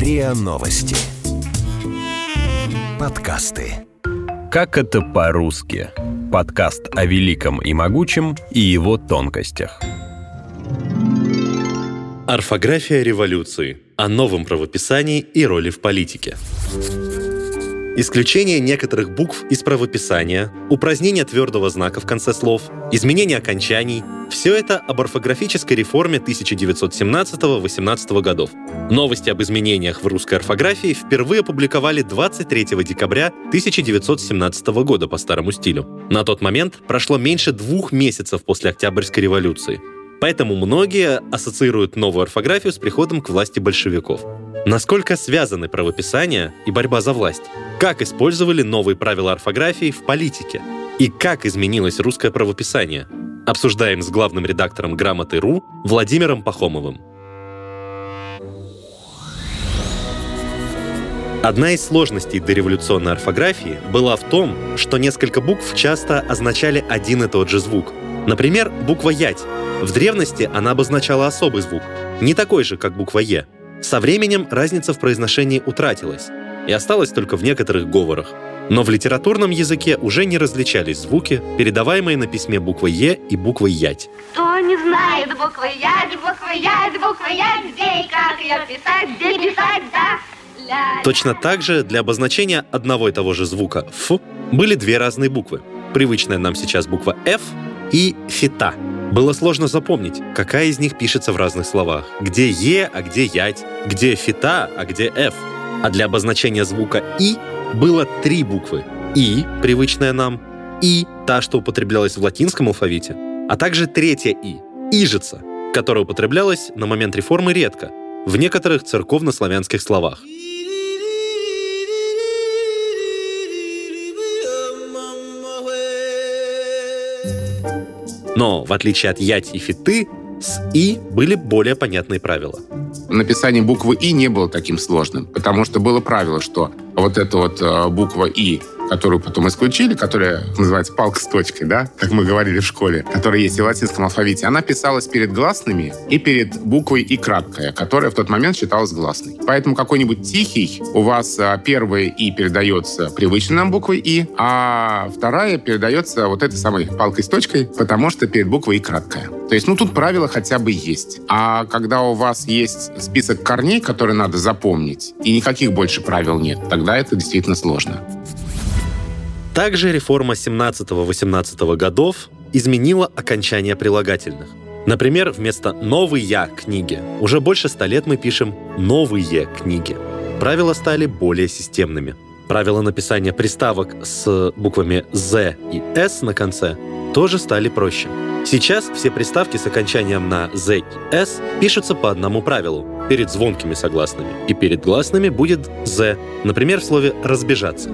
РИА Новости. Подкасты. Как это по-русски? Подкаст о великом и могучем и его тонкостях. Орфография революции. О новом правописании и роли в политике. Исключение некоторых букв из правописания, упразднение твердого знака в конце слов, изменение окончаний – все это об орфографической реформе 1917-18 годов. Новости об изменениях в русской орфографии впервые опубликовали 23 декабря 1917 года по старому стилю. На тот момент прошло меньше двух месяцев после Октябрьской революции. Поэтому многие ассоциируют новую орфографию с приходом к власти большевиков. Насколько связаны правописание и борьба за власть? Как использовали новые правила орфографии в политике? И как изменилось русское правописание? Обсуждаем с главным редактором «Грамоты.ру» Владимиром Пахомовым. Одна из сложностей дореволюционной орфографии была в том, что несколько букв часто означали один и тот же звук. Например, буква «ять». В древности она обозначала особый звук, не такой же, как буква «е». Со временем разница в произношении утратилась и осталась только в некоторых говорах. Но в литературном языке уже не различались звуки, передаваемые на письме буквой «е» и буквой «ять». Кто не знает буквы «ять», буквы «ять», буквы «ять», где и как ее писать, где писать, да? Точно так же для обозначения одного и того же звука «ф» были две разные буквы. Привычная нам сейчас буква «ф» и «фита». Было сложно запомнить, какая из них пишется в разных словах. Где «е», а где «ять», где «фита», а где «ф». А для обозначения звука «и» было три буквы. «и», привычная нам, «и», та, что употреблялась в латинском алфавите, а также третья «и», «ижица», которая употреблялась на момент реформы редко, в некоторых церковно-славянских словах. Но, в отличие от ять и фиты, с «и» были более понятные правила. Написание буквы «и» не было таким сложным, потому что было правило, что вот эта вот э, буква «и», которую потом исключили, которая называется палка с точкой, да, как мы говорили в школе, которая есть и в латинском алфавите, она писалась перед гласными и перед буквой «и» краткая, которая в тот момент считалась гласной. Поэтому какой-нибудь тихий у вас а, первое «и» передается привычной нам буквой «и», а вторая передается вот этой самой палкой с точкой, потому что перед буквой «и» краткая. То есть, ну, тут правила хотя бы есть. А когда у вас есть список корней, которые надо запомнить, и никаких больше правил нет, тогда это действительно сложно. Также реформа 17-18 годов изменила окончание прилагательных. Например, вместо «новые книги» уже больше ста лет мы пишем «новые книги». Правила стали более системными. Правила написания приставок с буквами «з» и «с» на конце тоже стали проще. Сейчас все приставки с окончанием на «з» и «с» пишутся по одному правилу. Перед звонкими согласными и перед гласными будет «з», например, в слове «разбежаться».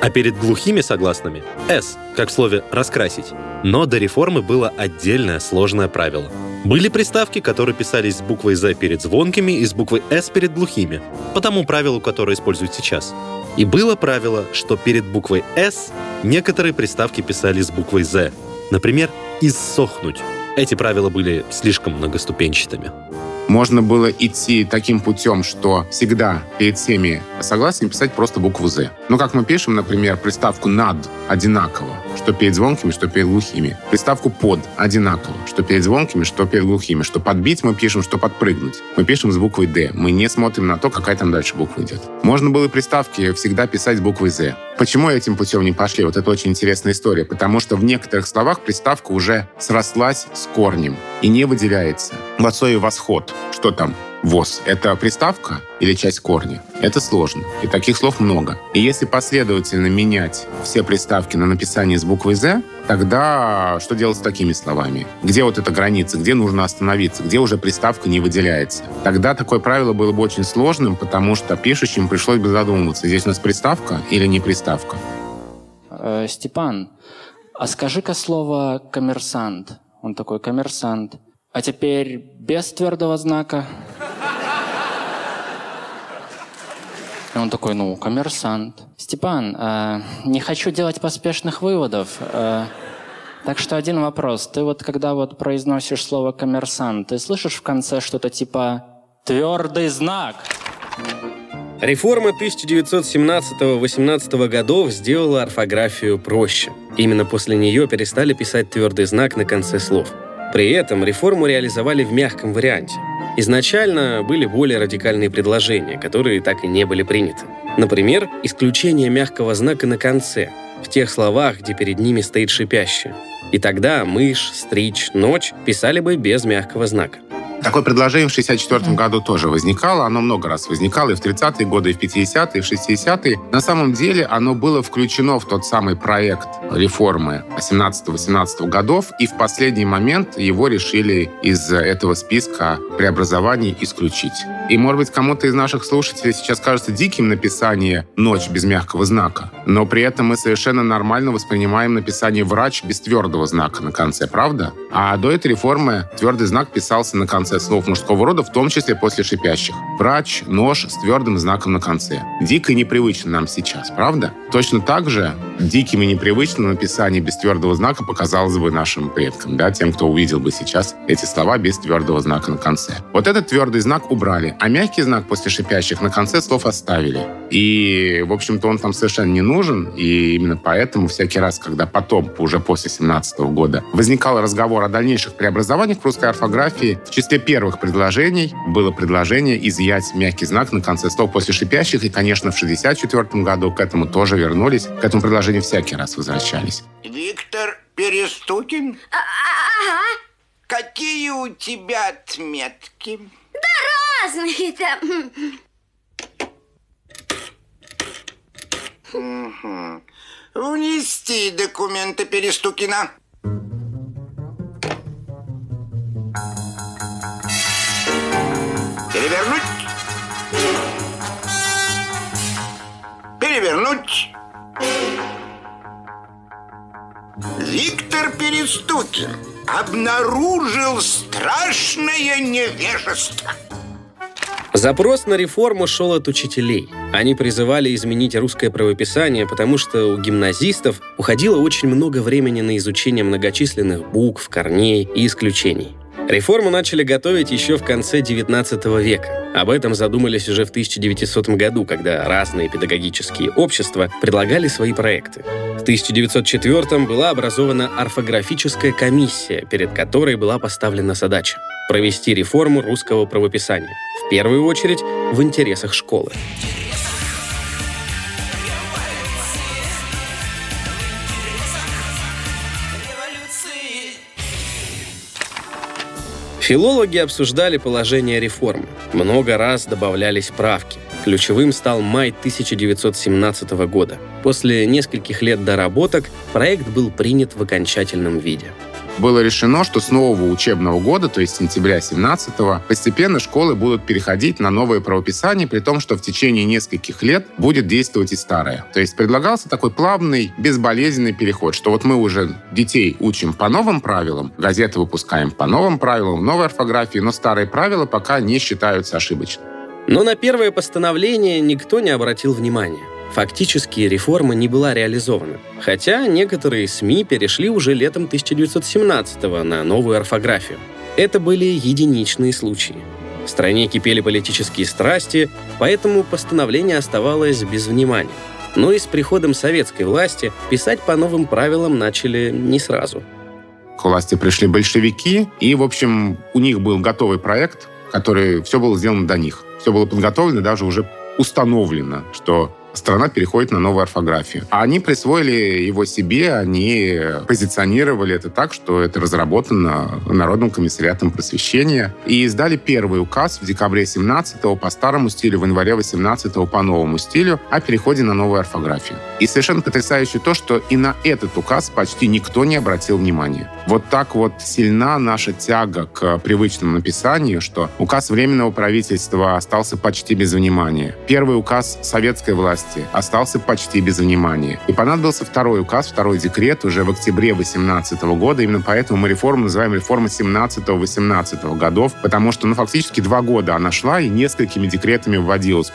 А перед глухими согласными — «с», как в слове «раскрасить». Но до реформы было отдельное сложное правило. Были приставки, которые писались с буквой «з» перед звонкими и с буквой «с» перед глухими, по тому правилу, которое используют сейчас. И было правило, что перед буквой «с» некоторые приставки писали с буквой «з». Например, «иссохнуть». Эти правила были слишком многоступенчатыми. Можно было идти таким путем, что всегда перед всеми согласиями писать просто букву «з». Ну, как мы пишем, например, приставку «над» одинаково, что перед звонкими, что перед глухими. Приставку «под» одинаково, что перед звонкими, что перед глухими. Что подбить мы пишем, что подпрыгнуть. Мы пишем с буквой «д». Мы не смотрим на то, какая там дальше буква идет. Можно было приставки всегда писать с буквой «з». Почему этим путем не пошли? Вот это очень интересная история. Потому что в некоторых словах приставка уже срослась с корнем и не выделяется. В слове «восход» что там? ВОЗ. Это приставка или часть корня? Это сложно. И таких слов много. И если последовательно менять все приставки на написание с буквой «З», тогда что делать с такими словами? Где вот эта граница? Где нужно остановиться? Где уже приставка не выделяется? Тогда такое правило было бы очень сложным, потому что пишущим пришлось бы задумываться, здесь у нас приставка или не приставка. Э, Степан, а скажи-ка слово «коммерсант». Он такой «коммерсант». А теперь без твердого знака. И он такой, ну, коммерсант. Степан, э, не хочу делать поспешных выводов. Э, Так что один вопрос. Ты вот когда вот произносишь слово коммерсант, ты слышишь в конце что-то типа «твердый знак»? Реформа 1917-18 годов сделала орфографию проще. Именно после нее перестали писать твердый знак на конце слов. При этом реформу реализовали в мягком варианте. Изначально были более радикальные предложения, которые так и не были приняты. Например, исключение мягкого знака на конце, в тех словах, где перед ними стоит шипящее. И тогда мышь, стричь, ночь писали бы без мягкого знака. Такое предложение в 1964 году тоже возникало. Оно много раз возникало и в 30-е годы, и в 50-е, и в 60-е. На самом деле оно было включено в тот самый проект реформы 17-18 годов, и в последний момент его решили из этого списка преобразований исключить. И, может быть, кому-то из наших слушателей сейчас кажется диким написание «ночь» без мягкого знака, но при этом мы совершенно нормально воспринимаем написание «врач» без твердого знака на конце, правда? А до этой реформы твердый знак писался на конце конце слов мужского рода, в том числе после шипящих. Врач, нож с твердым знаком на конце. Дико непривычно нам сейчас, правда? Точно так же диким и непривычным написание без твердого знака показалось бы нашим предкам, да, тем, кто увидел бы сейчас эти слова без твердого знака на конце. Вот этот твердый знак убрали, а мягкий знак после шипящих на конце слов оставили. И, в общем-то, он там совершенно не нужен, и именно поэтому всякий раз, когда потом, уже после 17 года, возникал разговор о дальнейших преобразованиях в русской орфографии, в числе первых предложений было предложение изъять мягкий знак на конце слов после шипящих, и, конечно, в 64 году к этому тоже вернулись, к этому предложению всякий раз возвращались. Виктор Перестукин? А, ага. Какие у тебя отметки? Да разные там. Угу. Внести документы Перестукина. Перевернуть. Виктор Перестукин обнаружил страшное невежество. Запрос на реформу шел от учителей. Они призывали изменить русское правописание, потому что у гимназистов уходило очень много времени на изучение многочисленных букв, корней и исключений. Реформу начали готовить еще в конце XIX века. Об этом задумались уже в 1900 году, когда разные педагогические общества предлагали свои проекты. В 1904 была образована орфографическая комиссия, перед которой была поставлена задача провести реформу русского правописания, в первую очередь в интересах школы. Филологи обсуждали положение реформы. Много раз добавлялись правки. Ключевым стал май 1917 года. После нескольких лет доработок проект был принят в окончательном виде было решено, что с нового учебного года, то есть сентября 17-го, постепенно школы будут переходить на новое правописание, при том, что в течение нескольких лет будет действовать и старое. То есть предлагался такой плавный, безболезненный переход, что вот мы уже детей учим по новым правилам, газеты выпускаем по новым правилам, новой орфографии, но старые правила пока не считаются ошибочными. Но на первое постановление никто не обратил внимания. Фактически реформа не была реализована, хотя некоторые СМИ перешли уже летом 1917-го на новую орфографию. Это были единичные случаи. В стране кипели политические страсти, поэтому постановление оставалось без внимания. Но и с приходом советской власти писать по новым правилам начали не сразу. К власти пришли большевики, и, в общем, у них был готовый проект, который все было сделано до них. Все было подготовлено, даже уже установлено, что страна переходит на новую орфографию. А они присвоили его себе, они позиционировали это так, что это разработано Народным комиссариатом просвещения. И издали первый указ в декабре 17-го по старому стилю, в январе 18-го по новому стилю о переходе на новую орфографию. И совершенно потрясающе то, что и на этот указ почти никто не обратил внимания. Вот так вот сильна наша тяга к привычному написанию, что указ Временного правительства остался почти без внимания. Первый указ советской власти власти остался почти без внимания. И понадобился второй указ, второй декрет уже в октябре 2018 года. Именно поэтому мы реформу называем реформа 17-18 годов, потому что ну, фактически два года она шла и несколькими декретами вводилась.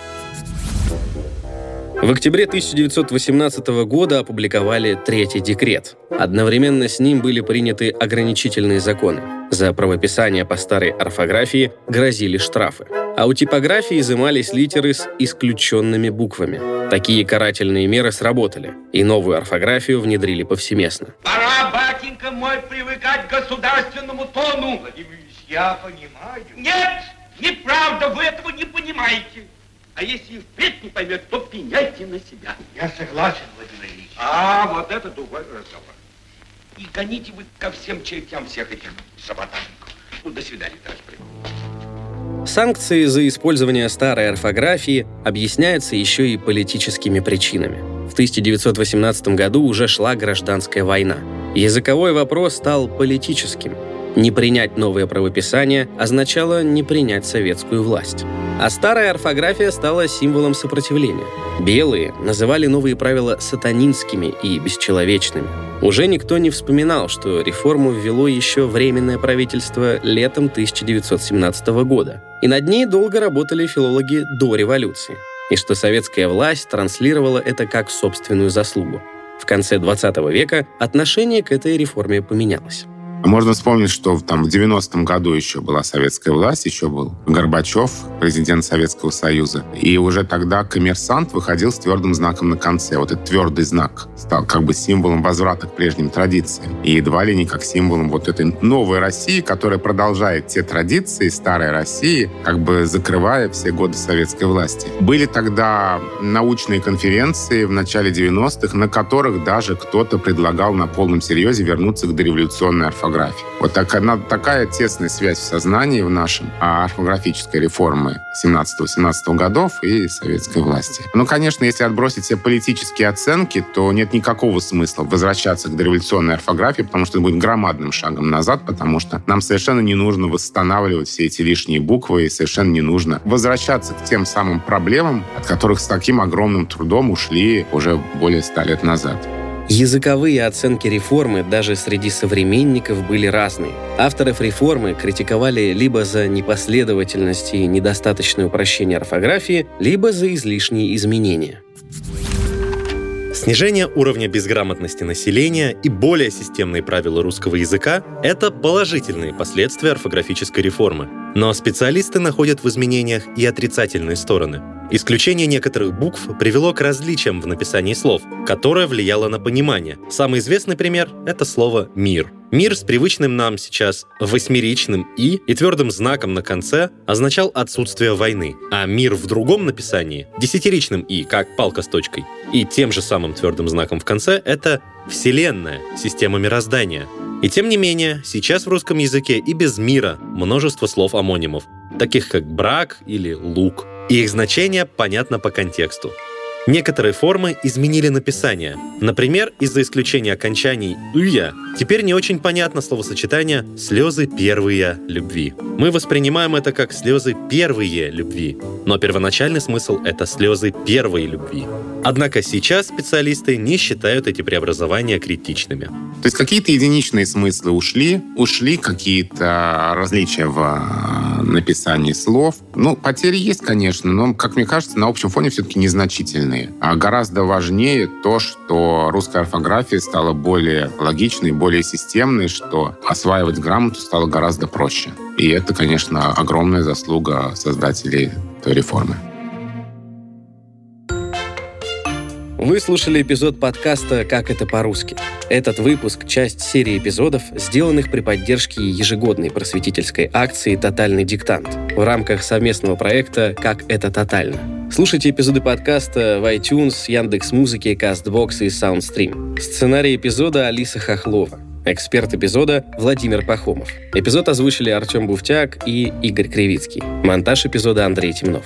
В октябре 1918 года опубликовали третий декрет. Одновременно с ним были приняты ограничительные законы. За правописание по старой орфографии грозили штрафы. А у типографии изымались литеры с исключенными буквами. Такие карательные меры сработали, и новую орфографию внедрили повсеместно. Пора, батенька мой, привыкать к государственному тону. Владимир я понимаю. Нет, неправда, вы этого не понимаете. А если и впредь не поймет, то пеняйте на себя. Я согласен, Владимир Ильич. А, вот это другой разговор. И гоните вы ко всем чертям всех этих саботажников. Ну, до свидания, товарищ Санкции за использование старой орфографии объясняются еще и политическими причинами. В 1918 году уже шла гражданская война. Языковой вопрос стал политическим – не принять новое правописание означало не принять советскую власть. А старая орфография стала символом сопротивления. Белые называли новые правила сатанинскими и бесчеловечными. Уже никто не вспоминал, что реформу ввело еще Временное правительство летом 1917 года. И над ней долго работали филологи до революции. И что советская власть транслировала это как собственную заслугу. В конце 20 века отношение к этой реформе поменялось. Можно вспомнить, что там в 90-м году еще была советская власть, еще был Горбачев, президент Советского Союза. И уже тогда коммерсант выходил с твердым знаком на конце. Вот этот твердый знак стал как бы символом возврата к прежним традициям. И едва ли не как символом вот этой новой России, которая продолжает те традиции старой России, как бы закрывая все годы советской власти. Были тогда научные конференции в начале 90-х, на которых даже кто-то предлагал на полном серьезе вернуться к дореволюционной орфографии орфографии. Вот такая, такая тесная связь в сознании в нашем а орфографической реформы 17-18 годов и советской власти. Ну, конечно, если отбросить все политические оценки, то нет никакого смысла возвращаться к дореволюционной орфографии, потому что это будет громадным шагом назад, потому что нам совершенно не нужно восстанавливать все эти лишние буквы и совершенно не нужно возвращаться к тем самым проблемам, от которых с таким огромным трудом ушли уже более ста лет назад. Языковые оценки реформы даже среди современников были разные. Авторов реформы критиковали либо за непоследовательность и недостаточное упрощение орфографии, либо за излишние изменения. Снижение уровня безграмотности населения и более системные правила русского языка — это положительные последствия орфографической реформы. Но специалисты находят в изменениях и отрицательные стороны. Исключение некоторых букв привело к различиям в написании слов, которое влияло на понимание. Самый известный пример — это слово «мир». Мир с привычным нам сейчас восьмеричным «и» и твердым знаком на конце означал отсутствие войны, а мир в другом написании, десятиричным «и», как палка с точкой, и тем же самым твердым знаком в конце — это Вселенная, система мироздания. И тем не менее, сейчас в русском языке и без мира множество слов-амонимов, таких как брак или лук — и их значение понятно по контексту. Некоторые формы изменили написание. Например, из-за исключения окончаний «ыя» теперь не очень понятно словосочетание «слезы первые любви». Мы воспринимаем это как слезы первые любви, но первоначальный смысл — это слезы первой любви. Однако сейчас специалисты не считают эти преобразования критичными. То есть какие-то единичные смыслы ушли, ушли какие-то различия в э, написании слов. Ну, потери есть, конечно, но, как мне кажется, на общем фоне все-таки незначительные. А гораздо важнее то, что русская орфография стала более логичной, более системной, что осваивать грамоту стало гораздо проще. И это, конечно, огромная заслуга создателей той реформы. Вы слушали эпизод подкаста «Как это по-русски». Этот выпуск – часть серии эпизодов, сделанных при поддержке ежегодной просветительской акции «Тотальный диктант» в рамках совместного проекта «Как это тотально». Слушайте эпизоды подкаста в iTunes, Яндекс.Музыке, Castbox и Soundstream. Сценарий эпизода Алиса Хохлова. Эксперт эпизода Владимир Пахомов. Эпизод озвучили Артем Буфтяк и Игорь Кривицкий. Монтаж эпизода Андрей Темнов.